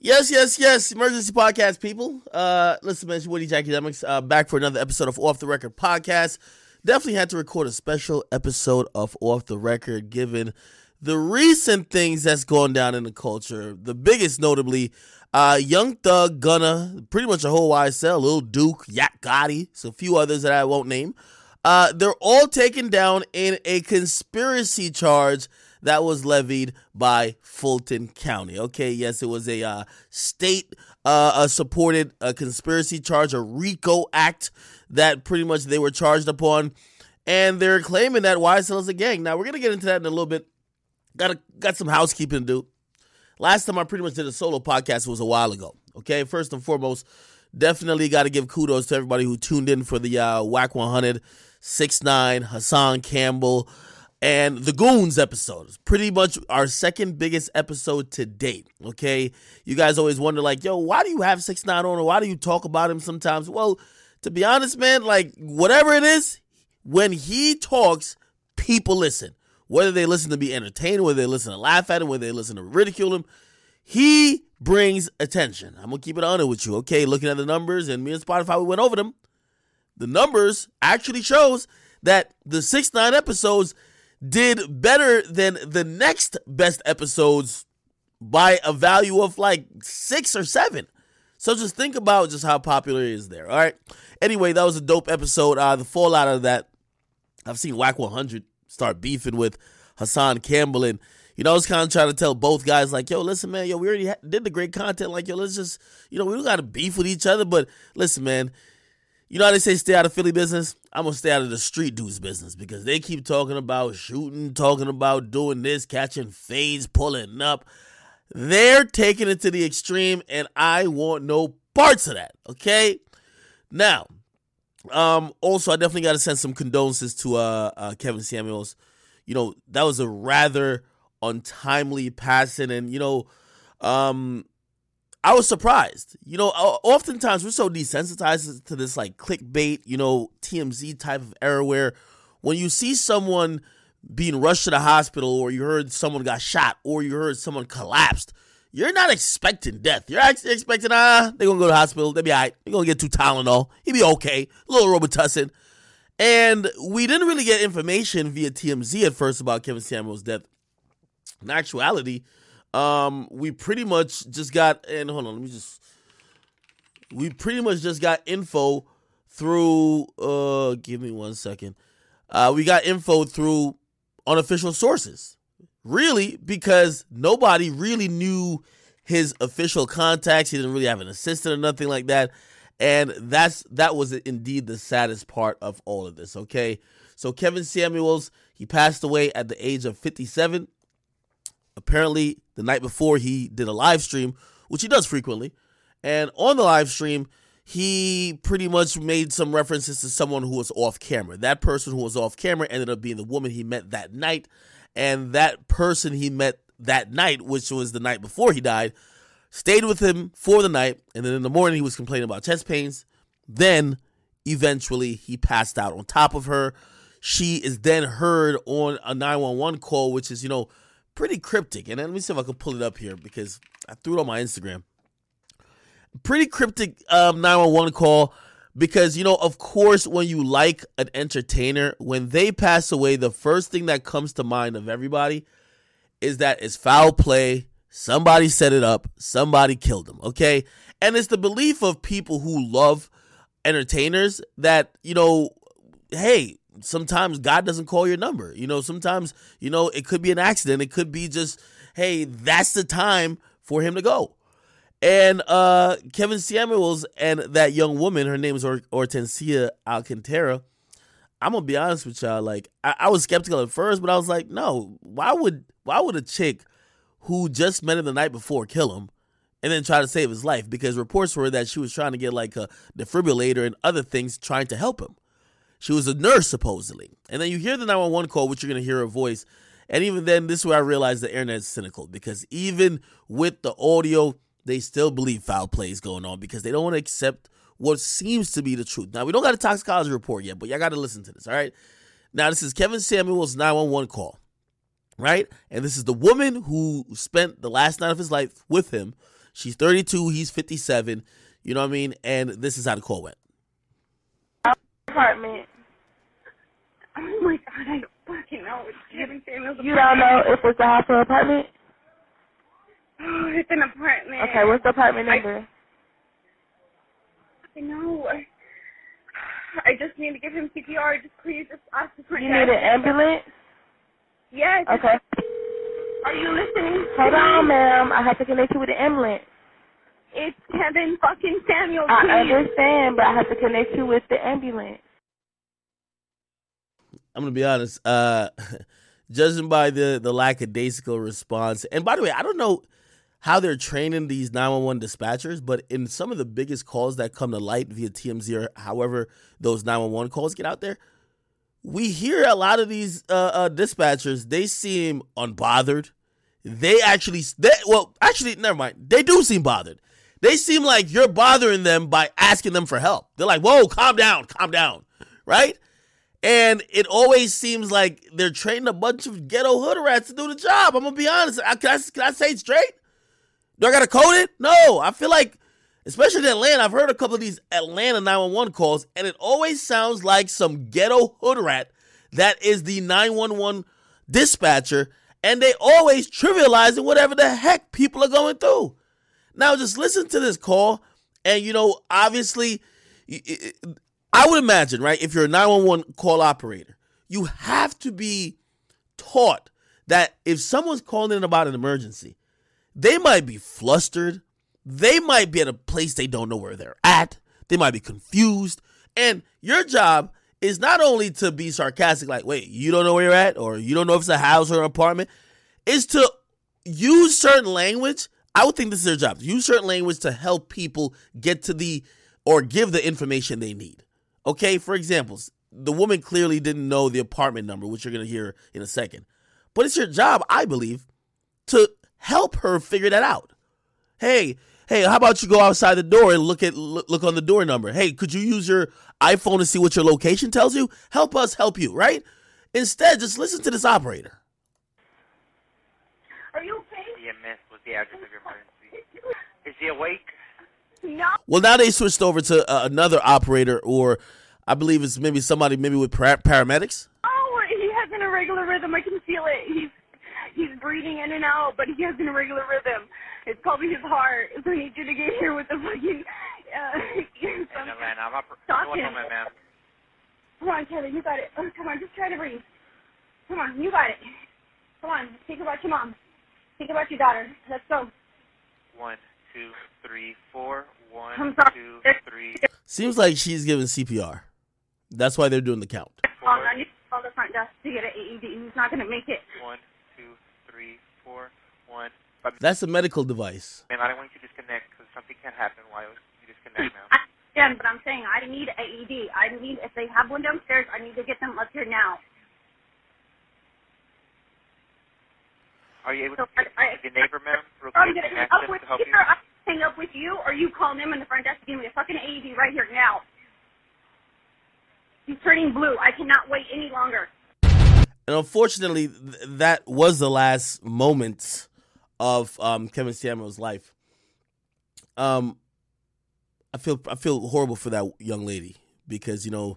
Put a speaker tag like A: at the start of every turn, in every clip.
A: Yes, yes, yes. Emergency podcast people. Uh, listen, man, Woody Akademiks uh, back for another episode of Off the Record podcast. Definitely had to record a special episode of Off the Record given the recent things that's going down in the culture. The biggest, notably, uh, Young Thug, Gunna, pretty much a whole YSL, Lil Duke, Yak Gotti, so a few others that I won't name. Uh, they're all taken down in a conspiracy charge that was levied by Fulton County. Okay, yes, it was a uh, state uh, uh, supported a conspiracy charge, a RICO Act that pretty much they were charged upon, and they're claiming that YSL is a gang. Now we're gonna get into that in a little bit. Got a, got some housekeeping to do. Last time I pretty much did a solo podcast was a while ago. Okay, first and foremost, definitely got to give kudos to everybody who tuned in for the uh, Wack 100, 6 9 Hassan Campbell and the Goons episode. Is pretty much our second biggest episode to date. Okay, you guys always wonder like, yo, why do you have six nine on, or why do you talk about him sometimes? Well, to be honest, man, like whatever it is, when he talks, people listen. Whether they listen to be entertained, whether they listen to laugh at him, whether they listen to ridicule him, he brings attention. I'm gonna keep it honest with you, okay? Looking at the numbers, and me and Spotify, we went over them. The numbers actually shows that the six nine episodes did better than the next best episodes by a value of like six or seven. So just think about just how popular it is there. All right. Anyway, that was a dope episode. Uh, the fallout of that, I've seen Wack 100 start beefing with Hassan Campbell, and you know, I was kind of trying to tell both guys like, yo, listen, man, yo, we already did the great content. Like, yo, let's just, you know, we don't got to beef with each other, but listen, man, you know how they say stay out of Philly business? I'm gonna stay out of the street dudes business because they keep talking about shooting, talking about doing this, catching fades, pulling up. They're taking it to the extreme, and I want no parts of that. Okay. Now, um, also I definitely got to send some condolences to uh, uh, Kevin Samuels. You know that was a rather untimely passing, and you know, um, I was surprised. You know, oftentimes we're so desensitized to this like clickbait, you know, TMZ type of era where when you see someone being rushed to the hospital or you heard someone got shot or you heard someone collapsed, you're not expecting death. You're actually expecting, ah, they're going to go to the hospital. They'll be all right. They're going to get two Tylenol. He'll be okay. A little Robitussin. And we didn't really get information via TMZ at first about Kevin Samuel's death. In actuality, um, we pretty much just got and hold on, let me just we pretty much just got info through uh give me one second. Uh we got info through unofficial sources. Really, because nobody really knew his official contacts. He didn't really have an assistant or nothing like that. And that's that was indeed the saddest part of all of this, okay? So Kevin Samuels, he passed away at the age of 57 apparently the night before he did a live stream, which he does frequently. And on the live stream, he pretty much made some references to someone who was off camera. That person who was off camera ended up being the woman he met that night. And that person he met that night, which was the night before he died, stayed with him for the night. And then in the morning, he was complaining about chest pains. Then eventually, he passed out on top of her. She is then heard on a 911 call, which is, you know, pretty cryptic. And let me see if I can pull it up here because I threw it on my Instagram. Pretty cryptic um, 911 call because, you know, of course, when you like an entertainer, when they pass away, the first thing that comes to mind of everybody is that it's foul play. Somebody set it up. Somebody killed them. Okay. And it's the belief of people who love entertainers that, you know, hey, sometimes God doesn't call your number. You know, sometimes, you know, it could be an accident. It could be just, hey, that's the time for him to go. And uh Kevin Samuels and that young woman, her name is or- Hortensia Alcantara. I'm gonna be honest with y'all. Like, I-, I was skeptical at first, but I was like, no, why would why would a chick who just met him the night before kill him? and then try to save his life because reports were that she was trying to get like a defibrillator and other things trying to help him. She was a nurse, supposedly. And then you hear the 911 call, which you're going to hear her voice. And even then, this is where I realized the internet is cynical because even with the audio, they still believe foul play is going on because they don't want to accept what seems to be the truth. Now, we don't got a toxicology report yet, but y'all got to listen to this, all right? Now, this is Kevin Samuel's 911 call, right? And this is the woman who spent the last night of his life with him. She's 32, he's 57. You know what I mean? And this is how the call went.
B: Apartment.
C: Oh my god, I don't fucking know. It's Kevin Samuels.
B: You don't know if it's a house or apartment?
C: Oh, it's an apartment.
B: Okay, what's the apartment number?
C: I know. I just need to give him CPR. Just please, just ask the
B: You need an ambulance?
C: Yes.
B: Okay.
C: Are you listening?
B: Hold on, ma'am. I have to connect you with the ambulance.
C: It's Kevin fucking Samuels.
B: I understand, but I have to connect you with the ambulance.
A: I'm gonna be honest. Uh, judging by the the lackadaisical response, and by the way, I don't know how they're training these 911 dispatchers, but in some of the biggest calls that come to light via TMZ or however those 911 calls get out there, we hear a lot of these uh, uh, dispatchers. They seem unbothered. They actually, they, well, actually, never mind. They do seem bothered. They seem like you're bothering them by asking them for help. They're like, "Whoa, calm down, calm down," right? And it always seems like they're training a bunch of ghetto hood rats to do the job. I'm gonna be honest. I, can, I, can I say straight? Do I gotta code it? No. I feel like, especially in Atlanta, I've heard a couple of these Atlanta 911 calls, and it always sounds like some ghetto hood rat that is the 911 dispatcher, and they always trivializing whatever the heck people are going through. Now, just listen to this call, and you know, obviously, I would imagine, right, if you're a 911 call operator, you have to be taught that if someone's calling in about an emergency, they might be flustered. They might be at a place they don't know where they're at. They might be confused. And your job is not only to be sarcastic, like, wait, you don't know where you're at, or you don't know if it's a house or an apartment, is to use certain language. I would think this is their job. Use certain language to help people get to the or give the information they need. Okay, for examples, the woman clearly didn't know the apartment number, which you're going to hear in a second. But it's your job, I believe, to help her figure that out. Hey, hey, how about you go outside the door and look at look, look on the door number? Hey, could you use your iPhone to see what your location tells you? Help us help you, right? Instead, just listen to this operator.
C: Are you okay?
D: Yeah, miss. What's the address of your emergency? Is he awake?
C: No.
A: Well, now they switched over to uh, another operator, or I believe it's maybe somebody maybe with para- paramedics.
C: Oh, he has an irregular rhythm. I can feel it. He's he's breathing in and out, but he has an irregular rhythm. It's probably his heart. So I need you to get here with the fucking. Uh,
D: In Atlanta. I'm up.
C: Stop
D: What's
C: him.
D: on man?
C: Come on, Kelly, you got it. Oh, come on, just try to breathe. Come on, you got it. Come on, think about your mom. Think about your daughter. Let's go.
D: One, two, three, four. One,
C: I'm sorry.
D: two, three,
A: Seems like she's giving CPR. That's why they're doing the count.
C: Oh, I need to call the front desk to get an AED. He's not going to make it.
D: one, two, three, four, one. But
A: That's a medical device.
D: And I don't want you to disconnect because something can happen while you disconnect now.
C: I understand, but I'm saying I need AED. I need, if they have one downstairs, I need to get them up here now.
D: Are you able
C: So
D: to get
C: I- I-
D: the neighbor, ma'am, real
C: I'm going to hang up with
D: to help
C: you.
D: you?
C: I hang up with you, or you call them in the front desk to give me a fucking AED right here now. He's turning blue. I cannot wait any longer.
A: And unfortunately, th- that was the last moments of um, Kevin Samuel's life. Um, I feel I feel horrible for that young lady because you know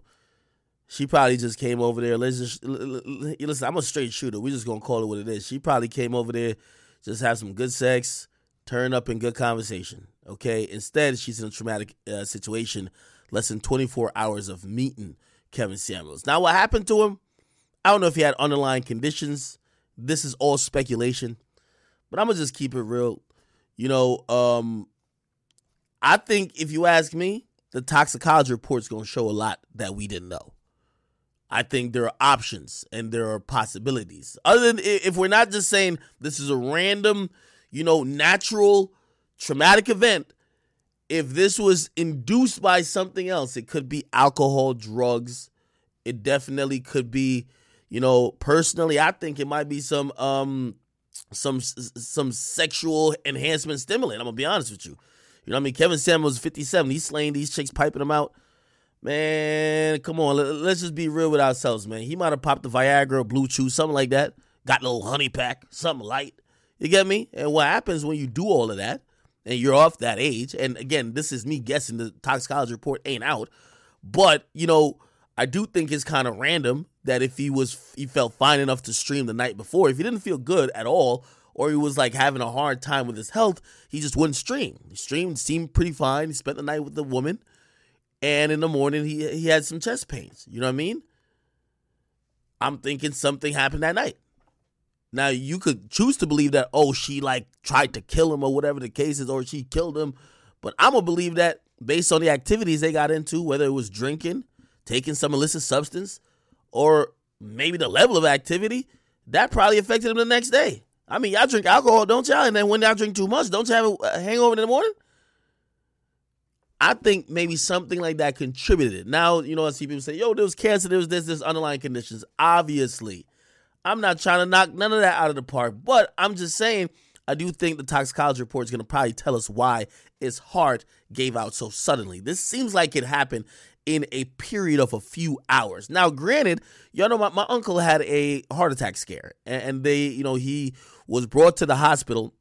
A: she probably just came over there. Let's just listen. I'm a straight shooter. We're just gonna call it what it is. She probably came over there just have some good sex, turn up in good conversation. Okay. Instead, she's in a traumatic uh, situation. Less than 24 hours of meeting Kevin Samuels. Now, what happened to him? I don't know if he had underlying conditions. This is all speculation, but I'm gonna just keep it real. You know, um, I think if you ask me, the toxicology report's gonna show a lot that we didn't know. I think there are options and there are possibilities. Other than if we're not just saying this is a random, you know, natural traumatic event, if this was induced by something else, it could be alcohol, drugs. It definitely could be, you know, personally, I think it might be some um some some sexual enhancement stimulant. I'm gonna be honest with you. You know I mean? Kevin Samuels, 57. He's slaying these chicks, piping them out. Man, come on. let- Let's just be real with ourselves, man. He might have popped the Viagra, Blue Chew, something like that. Got a little honey pack, something light. You get me? And what happens when you do all of that? and you're off that age, and again, this is me guessing the toxicology report ain't out, but you know, I do think it's kind of random that if he was he felt fine enough to stream the night before, if he didn't feel good at all, or he was like having a hard time with his health, he just wouldn't stream. He streamed, seemed pretty fine. He spent the night with the woman, and in the morning he he had some chest pains. You know what I mean? I'm thinking something happened that night. Now you could choose to believe that oh she like tried to kill him or whatever the case is, or she killed him, but I'm gonna believe that based on the activities they got into, whether it was drinking, taking some illicit substance, or maybe the level of activity, that probably affected him the next day. I mean, y'all drink alcohol, don't y'all? And then when y'all drink too much, don't you have a hangover in the morning? I think maybe something like that contributed. Now, you know, I see people say, yo, there was cancer, there was this, this underlying conditions. Obviously. I'm not trying to knock none of that out of the park, but I'm just saying I do think the toxicology report is going to probably tell us why his heart gave out so suddenly. This seems like it happened in a period of a few hours. Now, granted, y'all know my, my uncle had a heart attack scare, and, and they, you know, he was brought to the hospital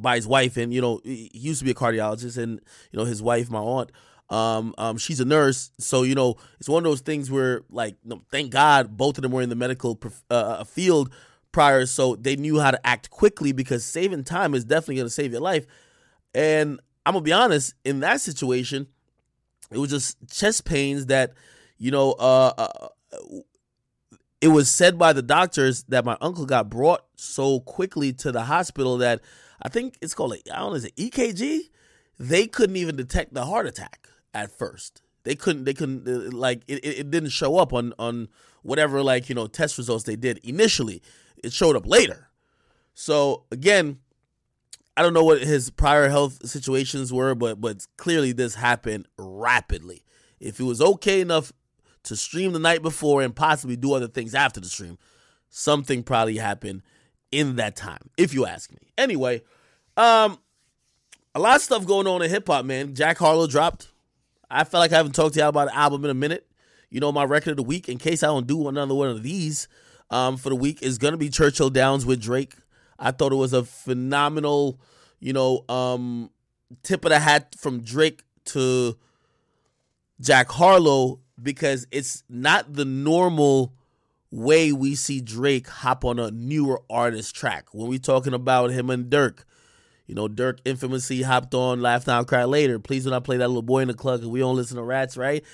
A: by his wife, and you know, he used to be a cardiologist, and you know, his wife, my aunt, um, um, she's a nurse, so you know, it's one of those things where, like, thank God, both of them were in the medical uh, uh, field prior, so they knew how to act quickly because saving time is definitely going to save your life. And I'm gonna be honest, in that situation, it was just chest pains that, you know, uh, uh it was said by the doctors that my uncle got brought so quickly to the hospital that I think it's called, I don't know, is it EKG? They couldn't even detect the heart attack at first. They couldn't, they couldn't, uh, like, it, it didn't show up on, on whatever, like, you know, test results they did initially. It showed up later. So, again, I don't know what his prior health situations were, but but clearly this happened rapidly. If it was okay enough to stream the night before and possibly do other things after the stream, something probably happened in that time, if you ask me. Anyway, um, a lot of stuff going on in hip hop, man. Jack Harlow dropped. I felt like I haven't talked to y'all about an album in a minute. You know, my record of the week, in case I don't do another one of these um, for the week, is going to be Churchill Downs with Drake. I thought it was a phenomenal, you know, um, tip of the hat from Drake to Jack Harlow because it's not the normal way we see Drake hop on a newer artist track. When we talking about him and Dirk, you know, Dirk infamously hopped on Now Cry Later. Please do not play that little boy in the club because we don't listen to rats, right?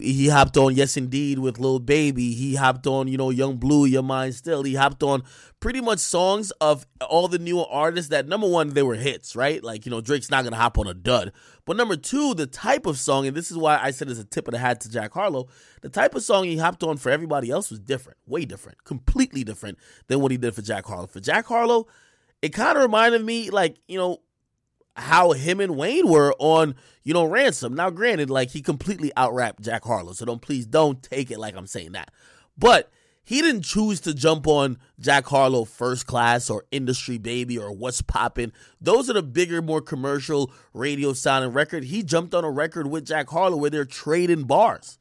A: He hopped on Yes Indeed with Lil Baby. He hopped on, you know, Yung Bleu, Your Mind Still. He hopped on pretty much songs of all the newer artists that number one, they were hits, right? Like, you know, Drake's not gonna hop on a dud. But number two, the type of song, and this is why I said it's a tip of the hat to Jack Harlow, the type of song he hopped on for everybody else was different, way different, completely different than what he did for Jack Harlow. For Jack Harlow, it kind of reminded me, like, you know, how him and Wayne were on, you know, ransom. Now, granted, like he completely out rapped Jack Harlow, so don't please don't take it like I'm saying that. But he didn't choose to jump on Jack Harlow first class or industry baby or what's popping. Those are the bigger, more commercial radio sounding record. He jumped on a record with Jack Harlow where they're trading bars,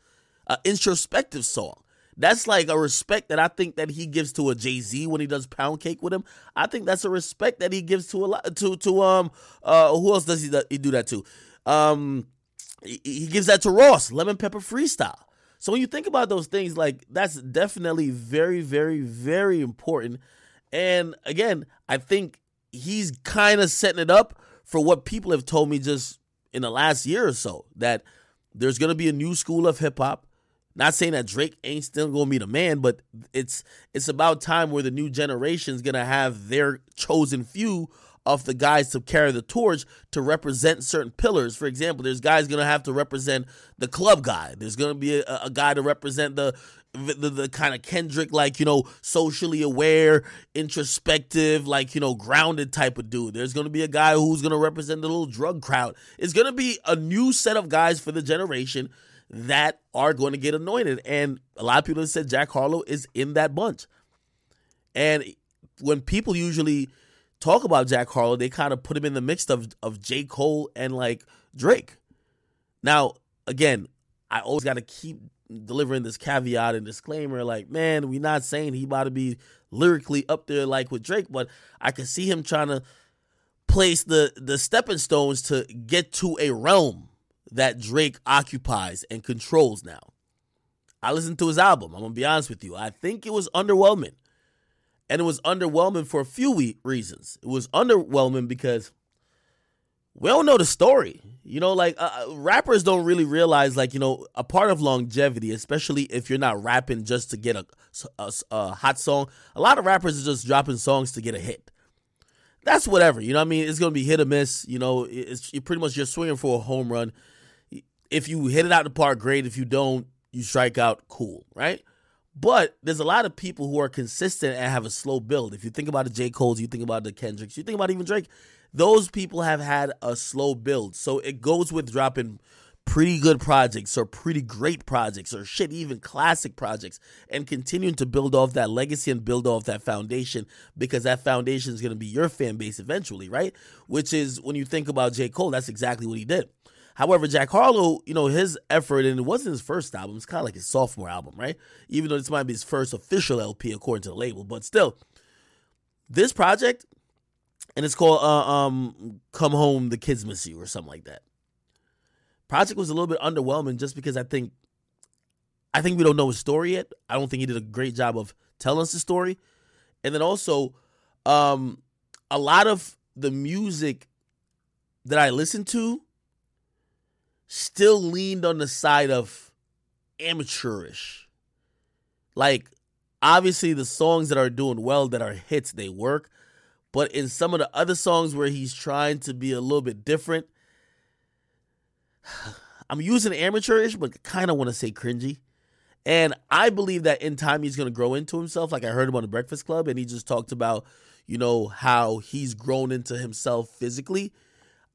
A: an introspective song. That's like a respect that I think that he gives to a Jay Z when he does pound cake with him. I think that's a respect that he gives to a lot to to um uh who else does he, he do that to? Um, he, he gives that to Ross Lemon Pepper Freestyle. So when you think about those things, like that's definitely very very very important. And again, I think he's kind of setting it up for what people have told me just in the last year or so that there's going to be a new school of hip hop not saying that Drake ain't still gonna be the man, but it's it's about time where the new generation's gonna have their chosen few of the guys to carry the torch to represent certain pillars. For example, there's guys gonna have to represent the club guy. There's gonna be a, a guy to represent the the, the kind of Kendrick, like, you know, socially aware, introspective, like, you know, grounded type of dude. There's going to be a guy who's going to represent the little drug crowd. It's going to be a new set of guys for the generation that are going to get anointed. And a lot of people have said Jack Harlow is in that bunch. And when people usually talk about Jack Harlow, they kind of put him in the mix of, of J. Cole and like Drake. Now, again, I always got to keep delivering this caveat and disclaimer like, man, we're not saying he about to be lyrically up there like with Drake, but I can see him trying to place the the stepping stones to get to a realm that Drake occupies and controls now. I listened to his album. I'm gonna be honest with you. I think it was underwhelming, and it was underwhelming for a few reasons. It was underwhelming because we don't know the story. You know, like uh, rappers don't really realize, like you know, a part of longevity, especially if you're not rapping just to get a, a, a hot song. A lot of rappers are just dropping songs to get a hit. That's whatever. You know what I mean? It's gonna be hit or miss. You know, it's pretty much you're swinging for a home run. If you hit it out the park, great. If you don't, you strike out, cool, right? But there's a lot of people who are consistent and have a slow build. If you think about the J. Cole's, you think about the Kendricks, you think about even Drake, those people have had a slow build. So it goes with dropping pretty good projects or pretty great projects or shit, even classic projects, and continuing to build off that legacy and build off that foundation because that foundation is going to be your fan base eventually, right? Which is when you think about J. Cole, that's exactly what he did. However, Jack Harlow, you know, his effort, and it wasn't his first album, it's kind of like his sophomore album, right? Even though this might be his first official LP according to the label, but still, this project, and it's called uh, um, Come Home, The Kids Miss You, or something like that. Project was a little bit underwhelming just because I think I think we don't know his story yet. I don't think he did a great job of telling us the story. And then also, um, a lot of the music that I listened to still leaned on the side of amateurish. Like, obviously, the songs that are doing well, that are hits, they work. But in some of the other songs where he's trying to be a little bit different, I'm using amateurish, but kind of want to say cringy. And I believe that in time he's going to grow into himself. Like I heard him on the Breakfast Club, and he just talked about, you know, how he's grown into himself physically.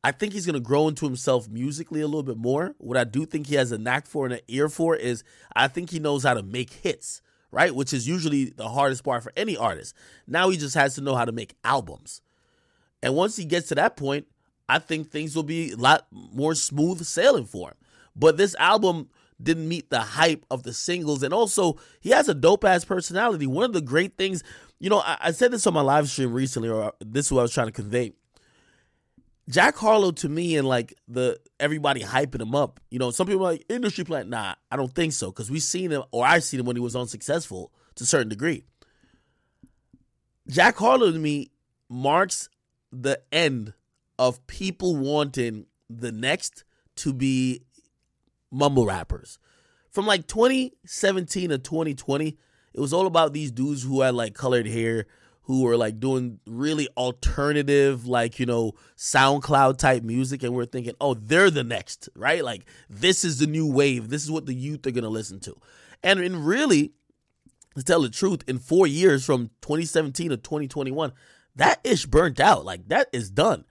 A: I think he's going to grow into himself musically a little bit more. What I do think he has a knack for and an ear for is I think he knows how to make hits, right? Which is usually the hardest part for any artist. Now he just has to know how to make albums. And once he gets to that point, I think things will be a lot more smooth sailing for him. But this album didn't meet the hype of the singles. And also, he has a dope ass personality. One of the great things, you know, I, I said this on my live stream recently, or this is what I was trying to convey. Jack Harlow to me and like the everybody hyping him up. You know, some people like industry plant. Nah, I don't think so because we've seen him or I've seen him when he was unsuccessful to a certain degree. Jack Harlow to me marks the end of people wanting the next to be mumble rappers. From like 2017 to 2020, it was all about these dudes who had like colored hair, who were like doing really alternative, like, you know, SoundCloud type music. And we're thinking, oh, they're the next, right? Like, this is the new wave. This is what the youth are going to listen to. And, and really, to tell the truth, in four years from 2017 to 2021, that ish burnt out. Like, that is done.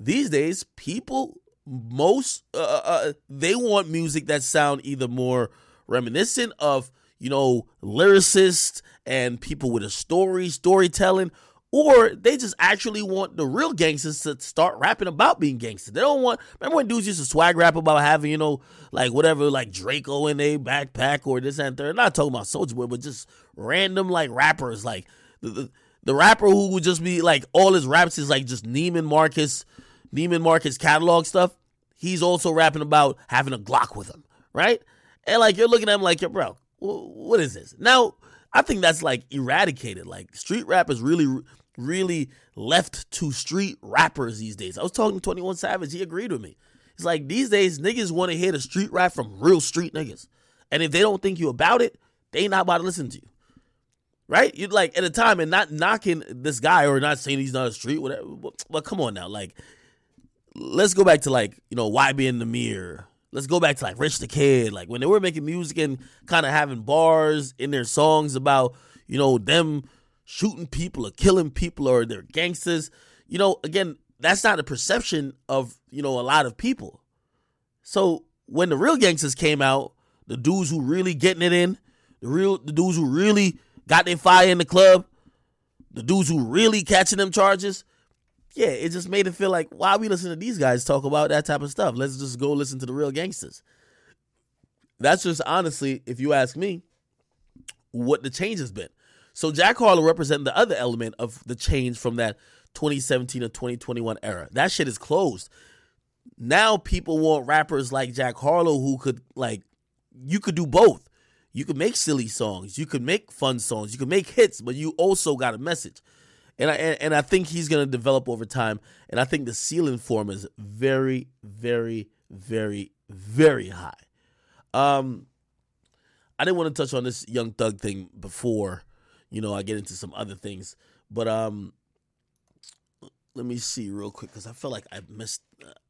A: These days, people most uh, uh, they want music that sound either more reminiscent of you know lyricists and people with a story storytelling or they just actually want the real gangsters to start rapping about being gangsters. They don't want. Remember when dudes used to swag rap about having, you know, like whatever, like Draco in a backpack or this and third. Not talking about Soulja Boy, but just random like rappers, like the, the the rapper who would just be like all his raps is like just Neiman Marcus, Neiman Marcus catalog stuff. He's also rapping about having a Glock with him, right? And like you're looking at him like, yo, bro, what is this? Now, I think that's like eradicated. Like street rap is really, really left to street rappers these days. I was talking to 21 Savage, he agreed with me. It's like these days niggas want to hear the street rap from real street niggas. And if they don't think you about it, they not about to listen to you. Right? You like at a time and not knocking this guy or not saying he's not a street, whatever. But, but come on now, like let's go back to like you know YB in the mirror. Let's go back to like Rich the Kid, like when they were making music and kind of having bars in their songs about you know them shooting people or killing people or they're gangsters. You know, again, that's not the perception of you know a lot of people. So when the real gangsters came out, the dudes who really getting it in, the real the dudes who really got their fire in the club, the dudes who really catching them charges, yeah, it just made it feel like why we listen to these guys talk about that type of stuff. Let's just go listen to the real gangsters. That's just honestly, if you ask me, what the change has been. So Jack Harlow representing the other element of the change from that 2017 or 2021 era. That shit is closed. Now people want rappers like Jack Harlow who could like you could do both. You could make silly songs, you could make fun songs, you could make hits, but you also got a message. And I and, I think he's gonna develop over time. And I think the ceiling for him is very, very, very, very high. Um I didn't want to touch on this young thug thing before, you know, I get into some other things. But um let me see real quick because I feel like I missed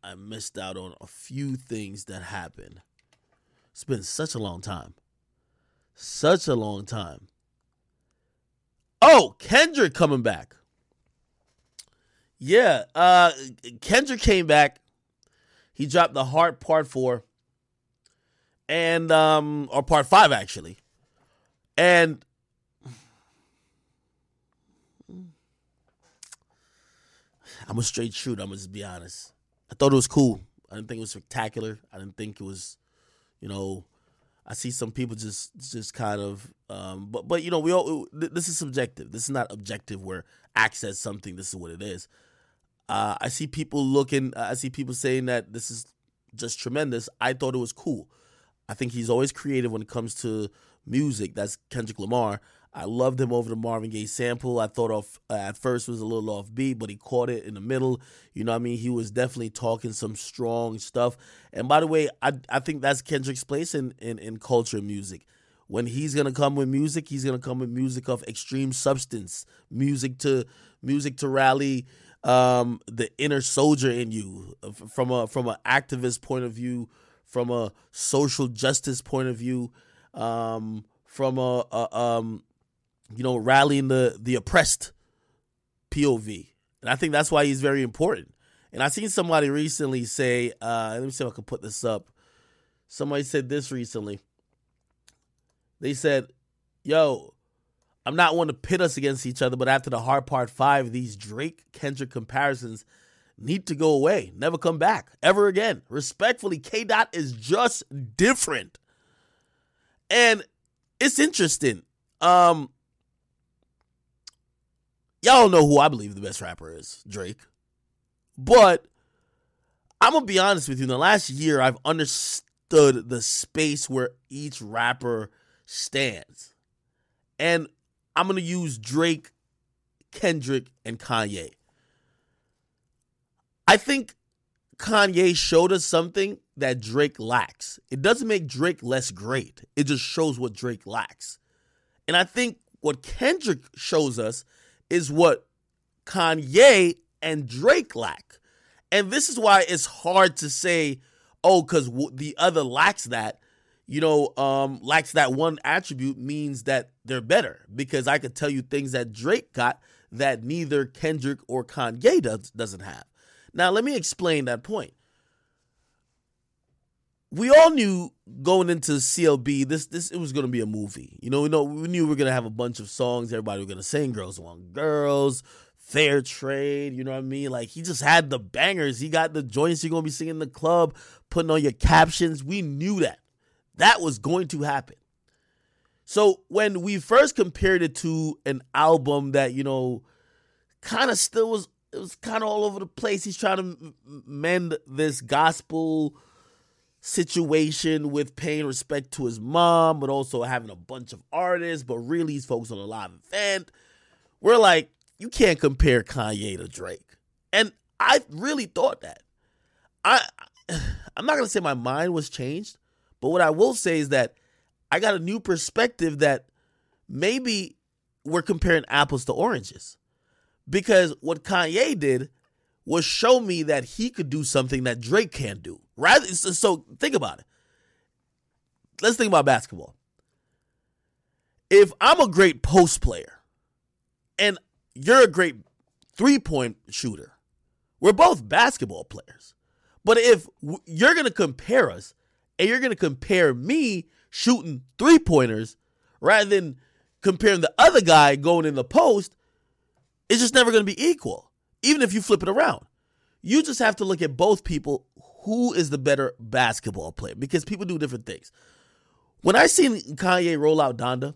A: I missed out on a few things that happened. It's been such a long time. Such a long time. Oh, Kendrick coming back. Yeah, uh Kendrick came back. He dropped the Heart Part 4 and um or Part 5 actually. And I'm a straight shooter. I'm gonna just be honest. I thought it was cool. I didn't think it was spectacular. I didn't think it was, you know, I see some people just just kind of, um, but but you know, we all this is subjective. This is not objective. Where access something, this is what it is. Uh, I see people looking. I see people saying that this is just tremendous. I thought it was cool. I think he's always creative when it comes to music. That's Kendrick Lamar. I loved him over the Marvin Gaye sample. I thought off uh, at first was a little off beat, but he caught it in the middle. You know what I mean? He was definitely talking some strong stuff. And by the way, I I think that's Kendrick's place in in, in culture music. When he's gonna come with music, he's gonna come with music of extreme substance, music to music to rally um, the inner soldier in you from a from an activist point of view, from a social justice point of view, um, from a, a um, you know, rallying the the oppressed POV. And I think that's why he's very important. And I seen somebody recently say, uh, let me see if I can put this up. Somebody said this recently. They said, yo, I'm not one to pit us against each other, but after the hard part five, these Drake Kendrick comparisons need to go away. Never come back ever again. Respectfully, K Dot is just different. And it's interesting. Um, y'all know who I believe the best rapper is, Drake. But I'm gonna be honest with you. In the last year, I've understood the space where each rapper stands, and I'm gonna use Drake, Kendrick, and Kanye. I think Kanye showed us something that Drake lacks. It doesn't make Drake less great. It just shows what Drake lacks. And I think what Kendrick shows us is what Kanye and Drake lack. And this is why it's hard to say, oh, because the other lacks that, you know, um, lacks that one attribute means that they're better. Because I could tell you things that Drake got that neither Kendrick or Kanye does, doesn't have. Now, let me explain that point. We all knew going into CLB, this this it was gonna be a movie. You know, we know we knew we were gonna have a bunch of songs. Everybody was gonna sing "Girls Want Girls," "Fair Trade." You know what I mean? Like he just had the bangers. He got the joints you're gonna be singing in the club, putting on your captions. We knew that that was going to happen. So when we first compared it to an album that you know kind of still was it was kind of all over the place. He's trying to mend this gospel situation with paying respect to his mom, but also having a bunch of artists, but really he's focused on a live event. We're like, you can't compare Kanye to Drake. And I really thought that. I I'm not gonna say my mind was changed, but what I will say is that I got a new perspective that maybe we're comparing apples to oranges. Because what Kanye did was show me that he could do something that Drake can't do. Rather, so think about it. Let's think about basketball. If I'm a great post player and you're a great three point shooter, we're both basketball players. But if you're going to compare us and you're going to compare me shooting three pointers rather than comparing the other guy going in the post, it's just never going to be equal, even if you flip it around. You just have to look at both people. Who is the better basketball player? Because people do different things. When I seen Kanye roll out Donda,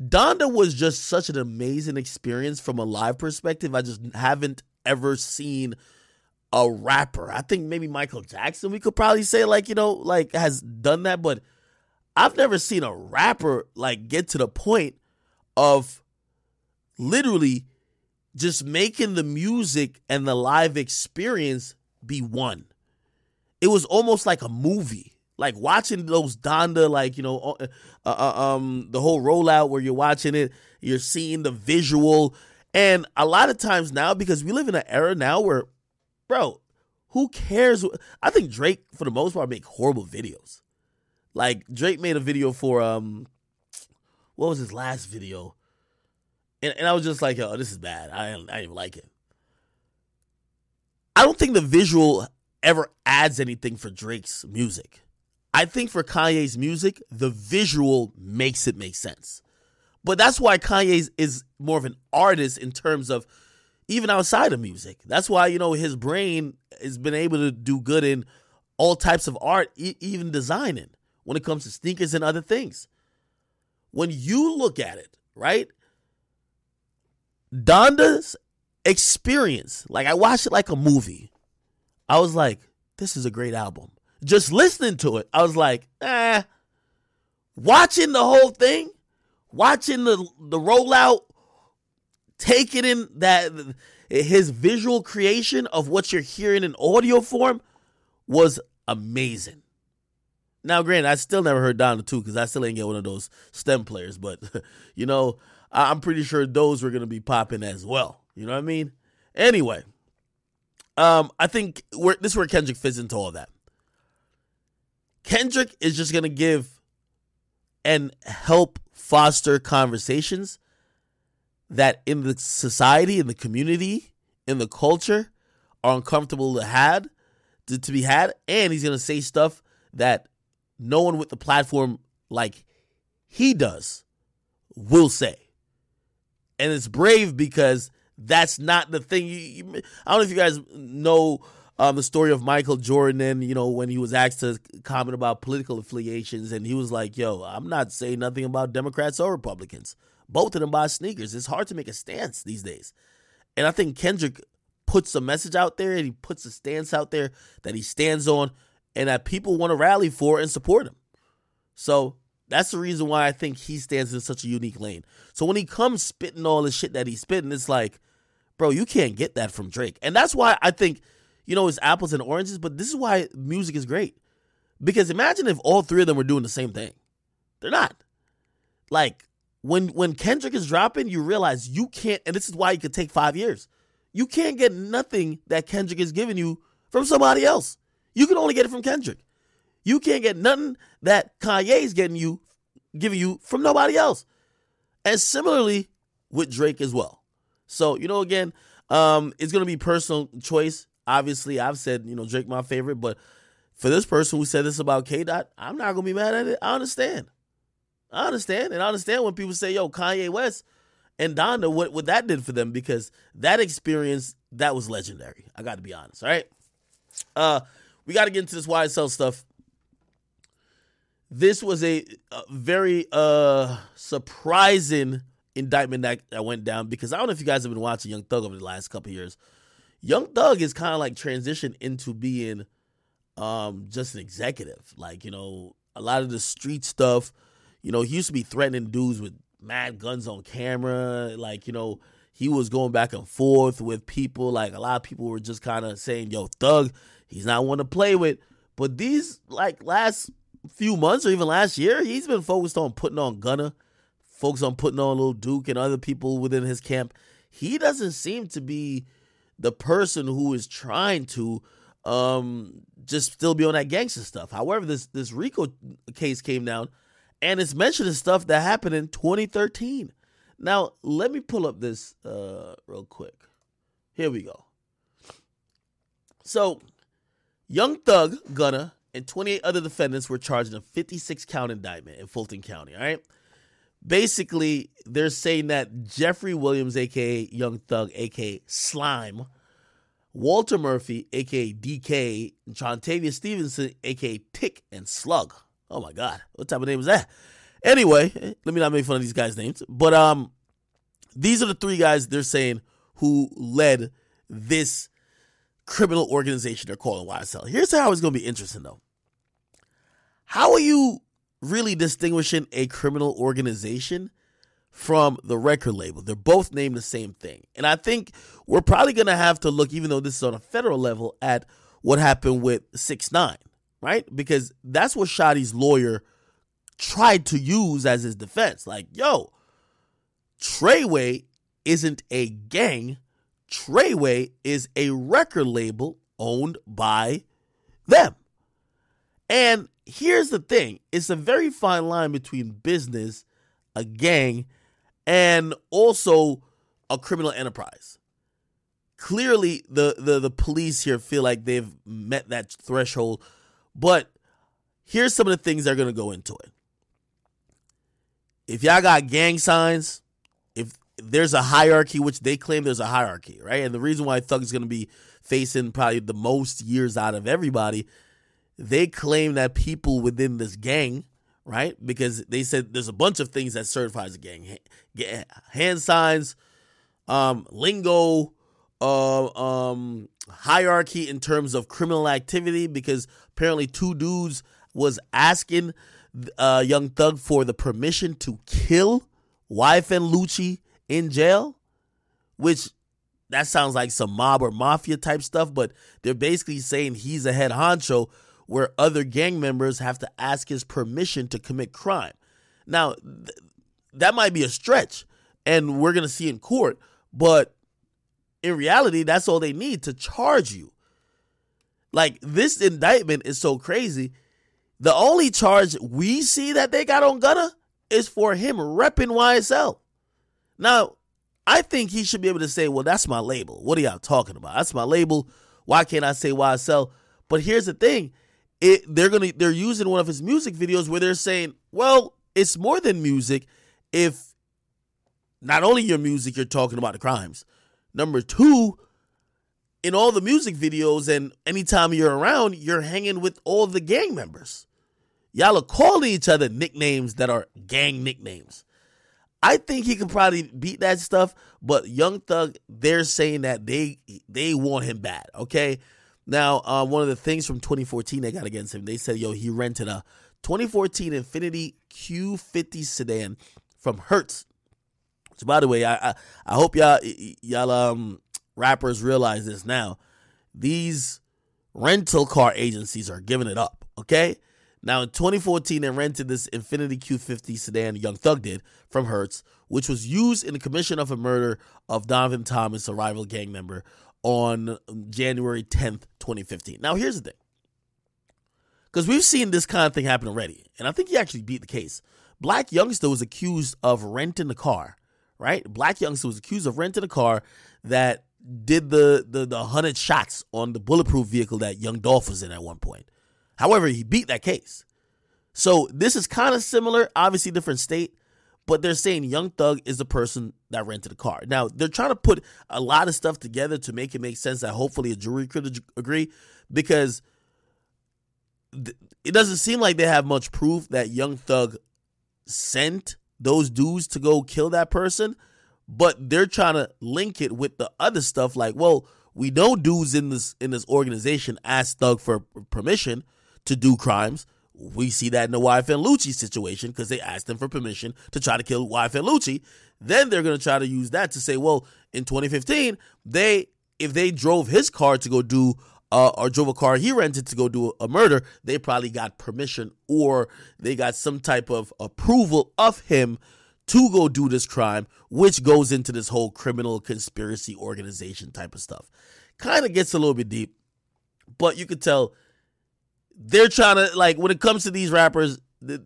A: Donda was just such an amazing experience from a live perspective. I just haven't ever seen a rapper. I think maybe Michael Jackson, we could probably say, like, you know, like has done that, but I've never seen a rapper like get to the point of literally just making the music and the live experience be one. It was almost like a movie. Like watching those Donda, like you know, uh, uh, um, the whole rollout where you're watching it, you're seeing the visual, and a lot of times now because we live in an era now where, bro, who cares? I think Drake for the most part make horrible videos. Like Drake made a video for um, what was his last video? And, and I was just like, oh, this is bad. I, I didn't even like it. I don't think the visual ever adds anything for Drake's music. I think for Kanye's music, the visual makes it make sense. But that's why Kanye is more of an artist in terms of even outside of music. That's why, you know, his brain has been able to do good in all types of art, e- even designing when it comes to sneakers and other things. When you look at it, right? Donda's experience, like I watched it like a movie. I was like, this is a great album. Just listening to it, I was like, eh. Watching the whole thing, watching the the rollout, taking in that his visual creation of what you're hearing in audio form was amazing. Now, granted, I still never heard Donda 2 because I still ain't get one of those STEM players, but you know, I'm pretty sure those were gonna be popping as well. You know what I mean? Anyway, um, I think where this is where Kendrick fits into all that. Kendrick is just gonna give and help foster conversations that in the society, in the community, in the culture are uncomfortable to had to, to be had, and he's gonna say stuff that no one with the platform like he does will say. And it's brave because that's not the thing. You, you, I don't know if you guys know um, the story of Michael Jordan and, you know, when he was asked to comment about political affiliations, and he was like, yo, I'm not saying nothing about Democrats or Republicans. Both of them buy sneakers. It's hard to make a stance these days. And I think Kendrick puts a message out there and he puts a stance out there that he stands on and that people want to rally for and support him. So that's the reason why I think he stands in such a unique lane. So when he comes spitting all the shit that he's spitting, it's like, bro, you can't get that from Drake. And that's why I think, you know, it's apples and oranges, but this is why music is great. Because imagine if all three of them were doing the same thing. They're not. Like when when Kendrick is dropping, you realize you can't, and this is why it could take five years. You can't get nothing that Kendrick is giving you from somebody else. You can only get it from Kendrick. You can't get nothing that Kanye's getting you, giving you from nobody else. And similarly with Drake as well. So, you know, again, um, it's gonna be personal choice. Obviously, I've said, you know, Drake my favorite, but for this person who said this about K Dot, I'm not gonna be mad at it. I understand. I understand. And I understand when people say, yo, Kanye West and Donda, what, what that did for them, because that experience, that was legendary. I gotta be honest, all right? Uh we got to get into this YSL stuff. This was a, a very uh surprising indictment that, that went down because I don't know if you guys have been watching Young Thug over the last couple years. Young Thug is kind of like transitioned into being um just an executive. Like, you know, a lot of the street stuff, you know, he used to be threatening dudes with mad guns on camera, like, you know, he was going back and forth with people. Like a lot of people were just kind of saying, "Yo, Thug, he's not one to play with." But these like last few months or even last year, he's been focused on putting on Gunna, focused on putting on Little Duke and other people within his camp. He doesn't seem to be the person who is trying to um just still be on that gangster stuff. However, this this Rico case came down and it's mentioning stuff that happened in 2013. Now, let me pull up this uh, real quick. Here we go. So, Young Thug, Gunna, and 28 other defendants were charged in a 56 count indictment in Fulton County. All right. Basically, they're saying that Jeffrey Williams, aka Young Thug, aka Slime, Walter Murphy, aka DK, and Chontavia Stevenson, aka Tick and Slug. Oh my God, what type of name is that? Anyway, let me not make fun of these guys' names, but um, these are the three guys they're saying who led this criminal organization they're calling YSL. Here's how it's going to be interesting though. How are you really distinguishing a criminal organization from the record label? They're both named the same thing. And I think we're probably going to have to look, even though this is on a federal level, at what happened with 6 9 right? Because that's what Shotti's lawyer tried to use as his defense. Like, yo, Treyway isn't a gang. Treyway is a record label owned by them. And here's the thing it's a very fine line between business, a gang, and also a criminal enterprise. Clearly, the, the, the police here feel like they've met that threshold but here's some of the things that are going to go into it. If y'all got gang signs, if there's a hierarchy, which they claim there's a hierarchy, right? And the reason why Thug is going to be facing probably the most years out of everybody, they claim that people within this gang, right? Because they said there's a bunch of things that certifies a gang hand signs, um, lingo, uh, um, hierarchy in terms of criminal activity because apparently two dudes was asking uh, Young Thug for the permission to kill YFN Lucci in jail, which that sounds like some mob or mafia type stuff, but they're basically saying he's a head honcho where other gang members have to ask his permission to commit crime. Now, th- that might be a stretch, and we're going to see in court, but in reality, that's all they need to charge you. Like this indictment is so crazy. The only charge we see that they got on Gunna is for him repping YSL. Now, I think he should be able to say, well, that's my label. What are y'all talking about? That's my label. Why can't I say YSL? But here's the thing. It, they're gonna they're using one of his music videos where they're saying, well, it's more than music if not only your music, you're talking about the crimes. Number two, in all the music videos and anytime you're around, you're hanging with all the gang members. Y'all are calling each other nicknames that are gang nicknames. I think he could probably beat that stuff, but Young Thug, they're saying that they they want him bad. Okay, now uh, one of the things from 2014 they got against him, they said, yo, he rented a 2014 Infiniti Q50 sedan from Hertz so by the way, I I, I hope y'all y'all um rappers realize this now. These rental car agencies are giving it up. Okay. Now in 2014, they rented this Infiniti Q50 sedan, Young Thug did, from Hertz, which was used in the commission of a murder of Donovan Thomas, a rival gang member, on January 10th, 2015. Now here's the thing. Because we've seen this kind of thing happen already, and I think he actually beat the case. Blac Youngsta was accused of renting the car right? Blac Youngsta was accused of renting a car that did the the the hundred shots on the bulletproof vehicle that Young Dolph was in at one point. However, he beat that case. So this is kind of similar, obviously different state, but they're saying Young Thug is the person that rented the car. Now they're trying to put a lot of stuff together to make it make sense that hopefully a jury could agree, because it doesn't seem like they have much proof that Young Thug sent those dudes to go kill that person, but they're trying to link it with the other stuff like, well, we know dudes in this in this organization asked Thug for permission to do crimes. We see that in the YFN Lucci situation because they asked them for permission to try to kill YFN Lucci. Then they're going to try to use that to say, well, in 2015, they if they drove his car to go do uh, or drove a car he rented to go do a murder, they probably got permission or they got some type of approval of him to go do this crime, which goes into this whole criminal conspiracy organization type of stuff. Kind of gets a little bit deep, but you could tell they're trying to like when it comes to these rappers, the,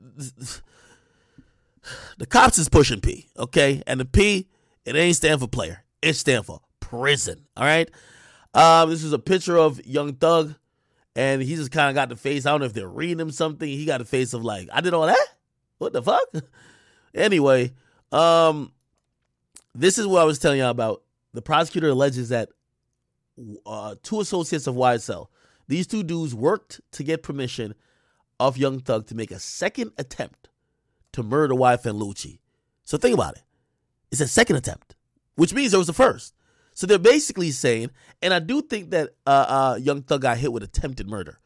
A: the cops is pushing P, okay, and the P it ain't stand for player, it stand for prison. All right. Um, this is a picture of Young Thug, and he just kind of got the face. I don't know if they're reading him something. He got the face of like, I did all that. What the fuck? anyway, um, this is what I was telling y'all about. The prosecutor alleges that uh, two associates of YSL, these two dudes worked to get permission of Young Thug to make a second attempt to murder YFN Lucci. So think about it. It's a second attempt, which means there was the first. So they're basically saying, and I do think that uh, uh, Young Thug got hit with attempted murder.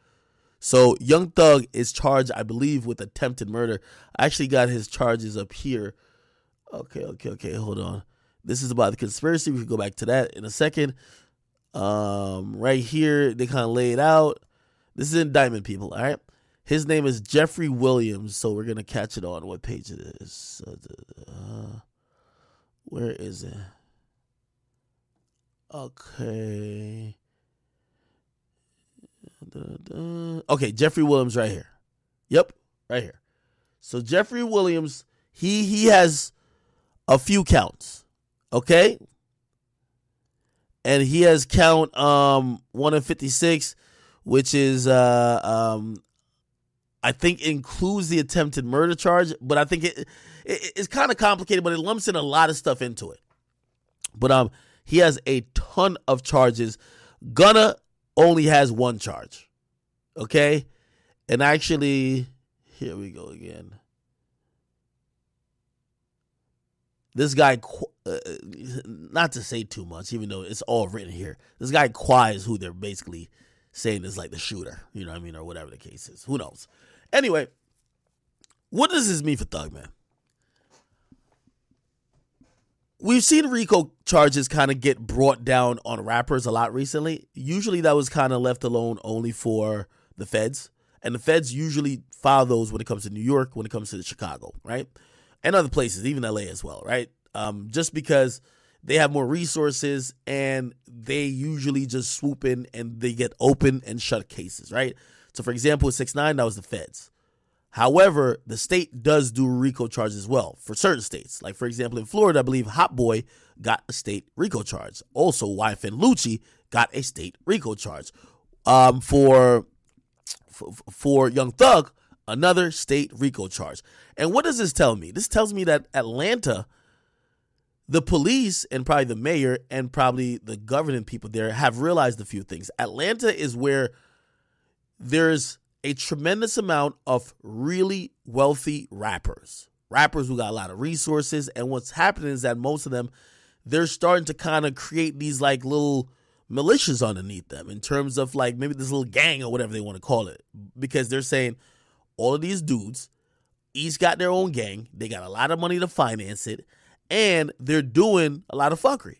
A: So Young Thug is charged, I believe, with attempted murder. I actually got his charges up here. Okay, okay, okay. Hold on. This is about the conspiracy. We can go back to that in a second. Um, right here, they kind of lay it out. This is indictment, people. All right. His name is Jeffrey Williams. So we're gonna catch it on what page it is. Uh, where is it? Okay. Okay, Jeffrey Williams right here. Yep, right here. So Jeffrey Williams, he he has a few counts. Okay? And he has count um 1 and 56 which is uh um I think includes the attempted murder charge, but I think it, it it's kind of complicated, but it lumps in a lot of stuff into it. But um he has a ton of charges. Gunna only has one charge. Okay? And actually, here we go again. This guy, uh, not to say too much, even though it's all written here, this guy Quai is who they're basically saying is like the shooter, you know what I mean, or whatever the case is. Who knows? Anyway, what does this mean for Thug, man? We've seen RICO charges kind of get brought down on rappers a lot recently. Usually that was kind of left alone only for the feds. And the feds usually file those when it comes to New York, when it comes to Chicago, right? And other places, even LA as well, right? Um, just because they have more resources and they usually just swoop in and they get open and shut cases, right? So, for example, 6 9 that was the feds. However, the state does do RICO charges as well for certain states. Like, for example, in Florida, I believe Hotboii got a state RICO charge. Also, YFN Lucci got a state RICO charge. Um, for, for, for Young Thug, another state RICO charge. And what does this tell me? This tells me that Atlanta, the police and probably the mayor and probably the governing people there have realized a few things. Atlanta is where there's a tremendous amount of really wealthy rappers. Rappers who got a lot of resources. And what's happening is that most of them, they're starting to kind of create these like little militias underneath them in terms of like maybe this little gang or whatever they want to call it. Because they're saying all of these dudes, each got their own gang. They got a lot of money to finance it. And they're doing a lot of fuckery.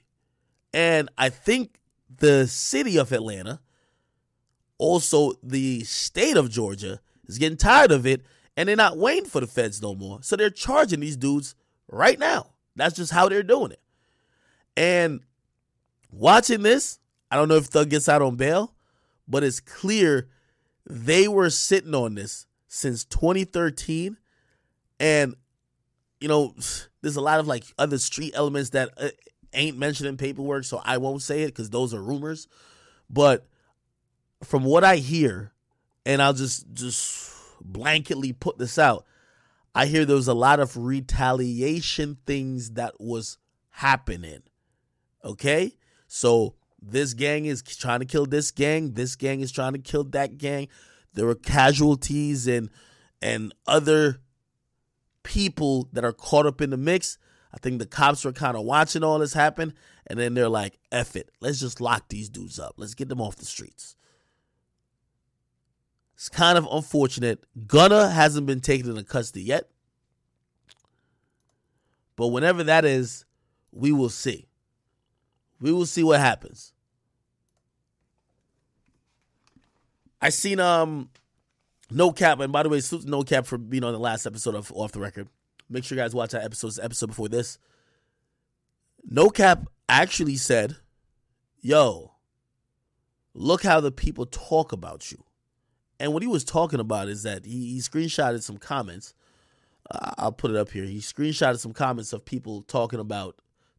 A: And I think the city of Atlanta also the state of Georgia is getting tired of it and they're not waiting for the feds no more. So they're charging these dudes right now. That's just how they're doing it. And watching this, I don't know if Thug gets out on bail, but it's clear they were sitting on this since 2013. And, you know, there's a lot of like other street elements that uh, ain't mentioned in paperwork, so I won't say it because those are rumors. But from what I hear, and I'll just just blanketly put this out, I hear there was a lot of retaliation things that was happening. Okay? So this gang is trying to kill this gang, this gang is trying to kill that gang. There were casualties and and other people that are caught up in the mix. I think the cops were kind of watching all this happen, and then they're like, F it. Let's just lock these dudes up. Let's get them off the streets. It's kind of unfortunate. Gunna hasn't been taken into custody yet. But whenever that is, we will see. We will see what happens. I seen um NoCap, and by the way, NoCap for being on the last episode of Off the Record. Make sure you guys watch that episode, episode before this. NoCap actually said, "Yo, look how the people talk about you." And what he was talking about is that he, he screenshotted some comments. Uh, I'll put it up here. He screenshotted some comments of people talking about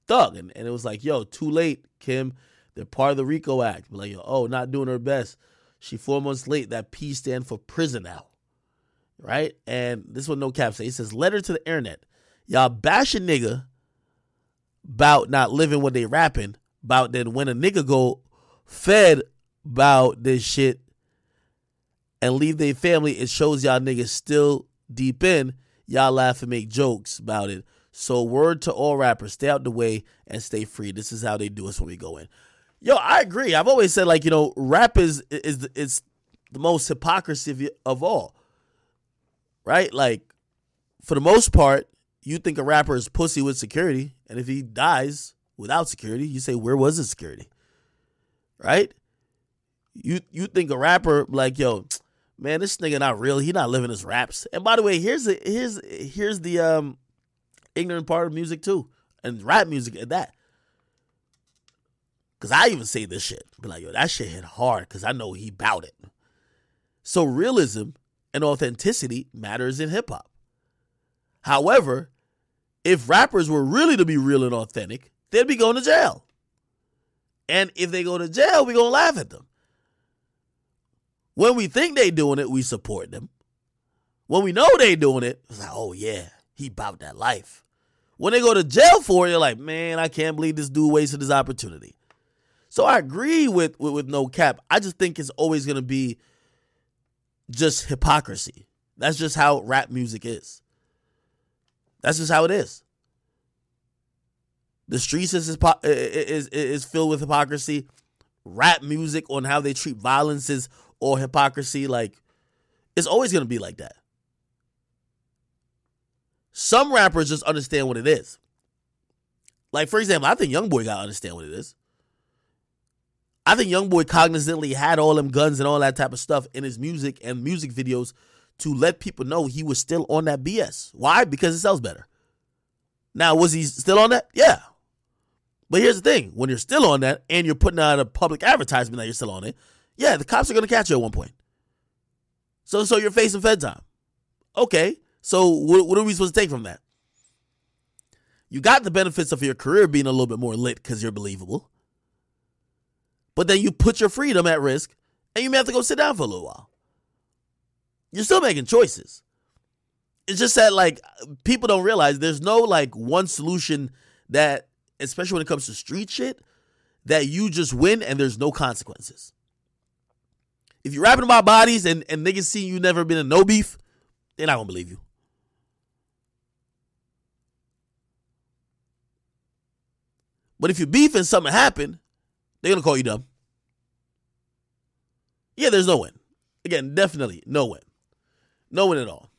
A: Thug, and, and it was like, "Yo, too late, Kim. They're part of the RICO Act." Like, yo, oh, not doing her best. She four months late. That P stand for prison now, right? And this one, NoCap say. He says, "Letter to the internet. Y'all bash a nigga about not living what they rapping about. Then when a nigga go fed about this shit, and leave their family, it shows y'all niggas still deep in. Y'all laugh and make jokes about it. So word to all rappers, stay out the way and stay free. This is how they do us when we go in. Yo, I agree. I've always said like you know, rap is is is the most hypocrisy of all. Right? Like for the most part, you think a rapper is pussy with security, and if he dies without security, you say where was the security? Right? You you think a rapper like yo, man, this nigga not real. He not living his raps. And by the way, here's the here's here's the um ignorant part of music too, and rap music at that. Cause I even say this shit, be like, yo, that shit hit hard, cause I know he bout it. So realism and authenticity matters in hip hop. However, if rappers were really to be real and authentic, they'd be going to jail. And if they go to jail, we gonna laugh at them. When we think they doing it, we support them. When we know they doing it, it's like, oh yeah, he bout that life. When they go to jail for it, you're like, man, I can't believe this dude wasted his opportunity. So I agree with, with, with NoCap. I just think it's always gonna be just hypocrisy. That's just how rap music is. That's just how it is. The streets is is is filled with hypocrisy. Rap music on how they treat violence is or hypocrisy. Like it's always gonna be like that. Some rappers just understand what it is. Like for example, I think YoungBoy gotta understand what it is. I think YoungBoy cognizantly had all them guns and all that type of stuff in his music and music videos to let people know he was still on that BS. Why? Because it sells better. Now, was he still on that? Yeah. But here's the thing when you're still on that and you're putting out a public advertisement that you're still on it, yeah, the cops are going to catch you at one point. So, so you're facing Fed time. Okay. So, what, what are we supposed to take from that? You got the benefits of your career being a little bit more lit because you're believable. But then you put your freedom at risk and you may have to go sit down for a little while. You're still making choices. It's just that like people don't realize there's no like one solution that, especially when it comes to street shit, that you just win and there's no consequences. If you're rapping about bodies and, and niggas see you never been in no beef, they're not gonna believe you. But if you beef and something happened, they're gonna call you dumb. Yeah, there's no win. Again, definitely no win. No win at all.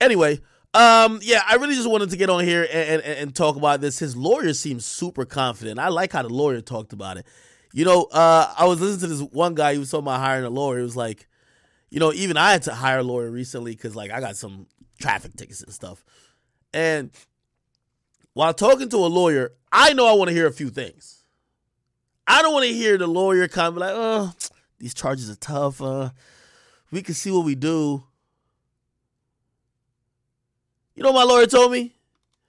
A: Anyway, um, yeah, I really just wanted to get on here and, and, and talk about this. His lawyer seems super confident. I like how the lawyer talked about it. You know, uh, I was listening to this one guy who was talking about hiring a lawyer. He was like, you know, even I had to hire a lawyer recently because like I got some traffic tickets and stuff. And while talking to a lawyer, I know I want to hear a few things. I don't want to hear the lawyer kind of like, oh, these charges are tough. Uh, we can see what we do. You know my lawyer told me?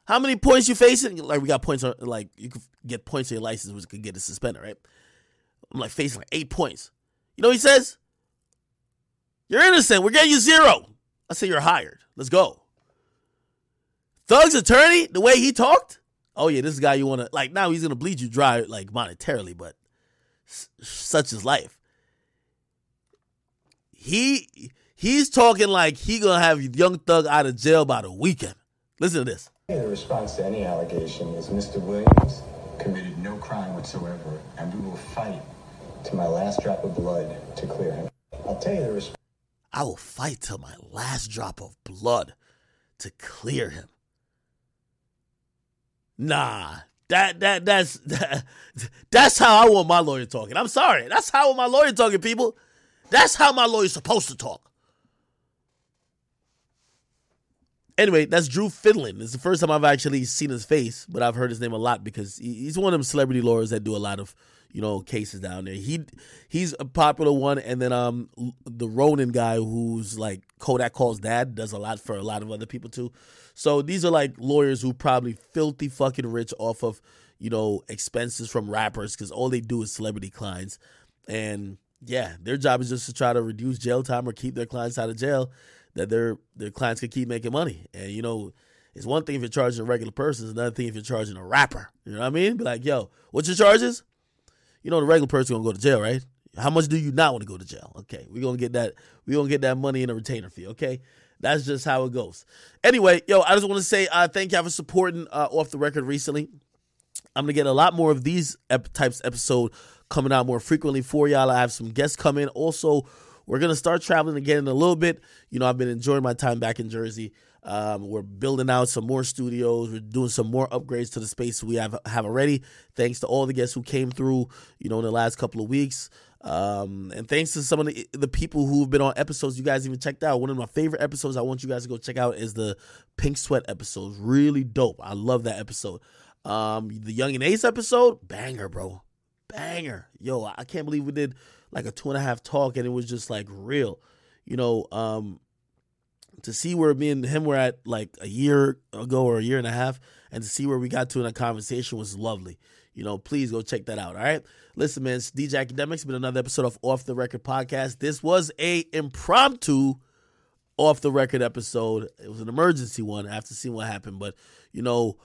A: How many points you facing? Like we got points on like you could get points on your license, which could get a suspended, right? I'm like facing like eight points. You know what he says? You're innocent. We're getting you zero. I say you're hired. Let's go. Thug's attorney, the way he talked. Oh yeah, this guy you want to like. Now he's gonna bleed you dry, like monetarily, but such is life. He he's talking like he gonna have Young Thug out of jail by the weekend. Listen to this.
E: The response to any allegation is Mr. Williams committed no crime whatsoever, and we will fight to my last drop of blood to clear him. I'll tell you the response.
A: I will fight till my last drop of blood to clear him. Nah, that that that's that, that's how I want my lawyer talking. I'm sorry, that's how my lawyer talking, people. That's how my lawyer's supposed to talk. Anyway, that's Drew Findling. It's the first time I've actually seen his face, but I've heard his name a lot because he's one of them celebrity lawyers that do a lot of you know cases down there. He he's a popular one, and then um the Ronan guy who's like Kodak calls dad does a lot for a lot of other people too. So these are like lawyers who probably filthy fucking rich off of you know expenses from rappers because all they do is celebrity clients, and yeah, their job is just to try to reduce jail time or keep their clients out of jail that their their clients can keep making money. And you know, it's one thing if you're charging a regular person, it's another thing if you're charging a rapper. You know what I mean? Be like, yo, what's your charges? You know, the regular person gonna go to jail, right? How much do you not want to go to jail? Okay, we're gonna get that. We're gonna get that money in a retainer fee. Okay, That's just how it goes. Anyway, yo, I just want to say uh, thank y'all for supporting uh, off the record recently. I'm gonna get a lot more of these ep- types episode coming out more frequently for y'all. I have some guests coming. Also, we're gonna start traveling again in a little bit. You know, I've been enjoying my time back in Jersey. Um, we're building out some more studios. We're doing some more upgrades to the space we have have already. Thanks to all the guests who came through, you know, in the last couple of weeks. Um, and thanks to some of the, the people who've been on episodes you guys even checked out. One of my favorite episodes I want you guys to go check out is the Pink Sweat episode. Really dope. I love that episode. Um, the Young and Ace episode, banger, bro, banger. Yo, I can't believe we did like a two and a half talk and it was just like real. You know, um, to see where me and him were at like a year ago or a year and a half, and to see where we got to in a conversation was lovely. You know, please go check that out. All right. Listen, man, it's DJ Akademiks. Been another episode of Off the Record podcast. This was a impromptu off the record episode. It was an emergency one after seeing what happened, but you know,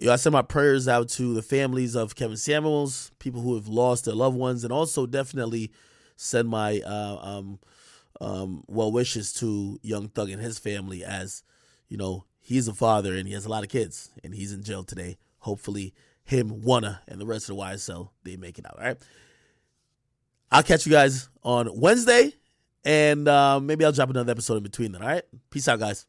A: you know, I send my prayers out to the families of Kevin Samuels, people who have lost their loved ones, and also definitely send my uh, um, um, well wishes to Young Thug and his family as you know he's a father and he has a lot of kids and he's in jail today. Hopefully, him, Gunna, and the rest of the YSL they make it out. All right. I'll catch you guys on Wednesday, and uh, maybe I'll drop another episode in between then. All right. Peace out, guys.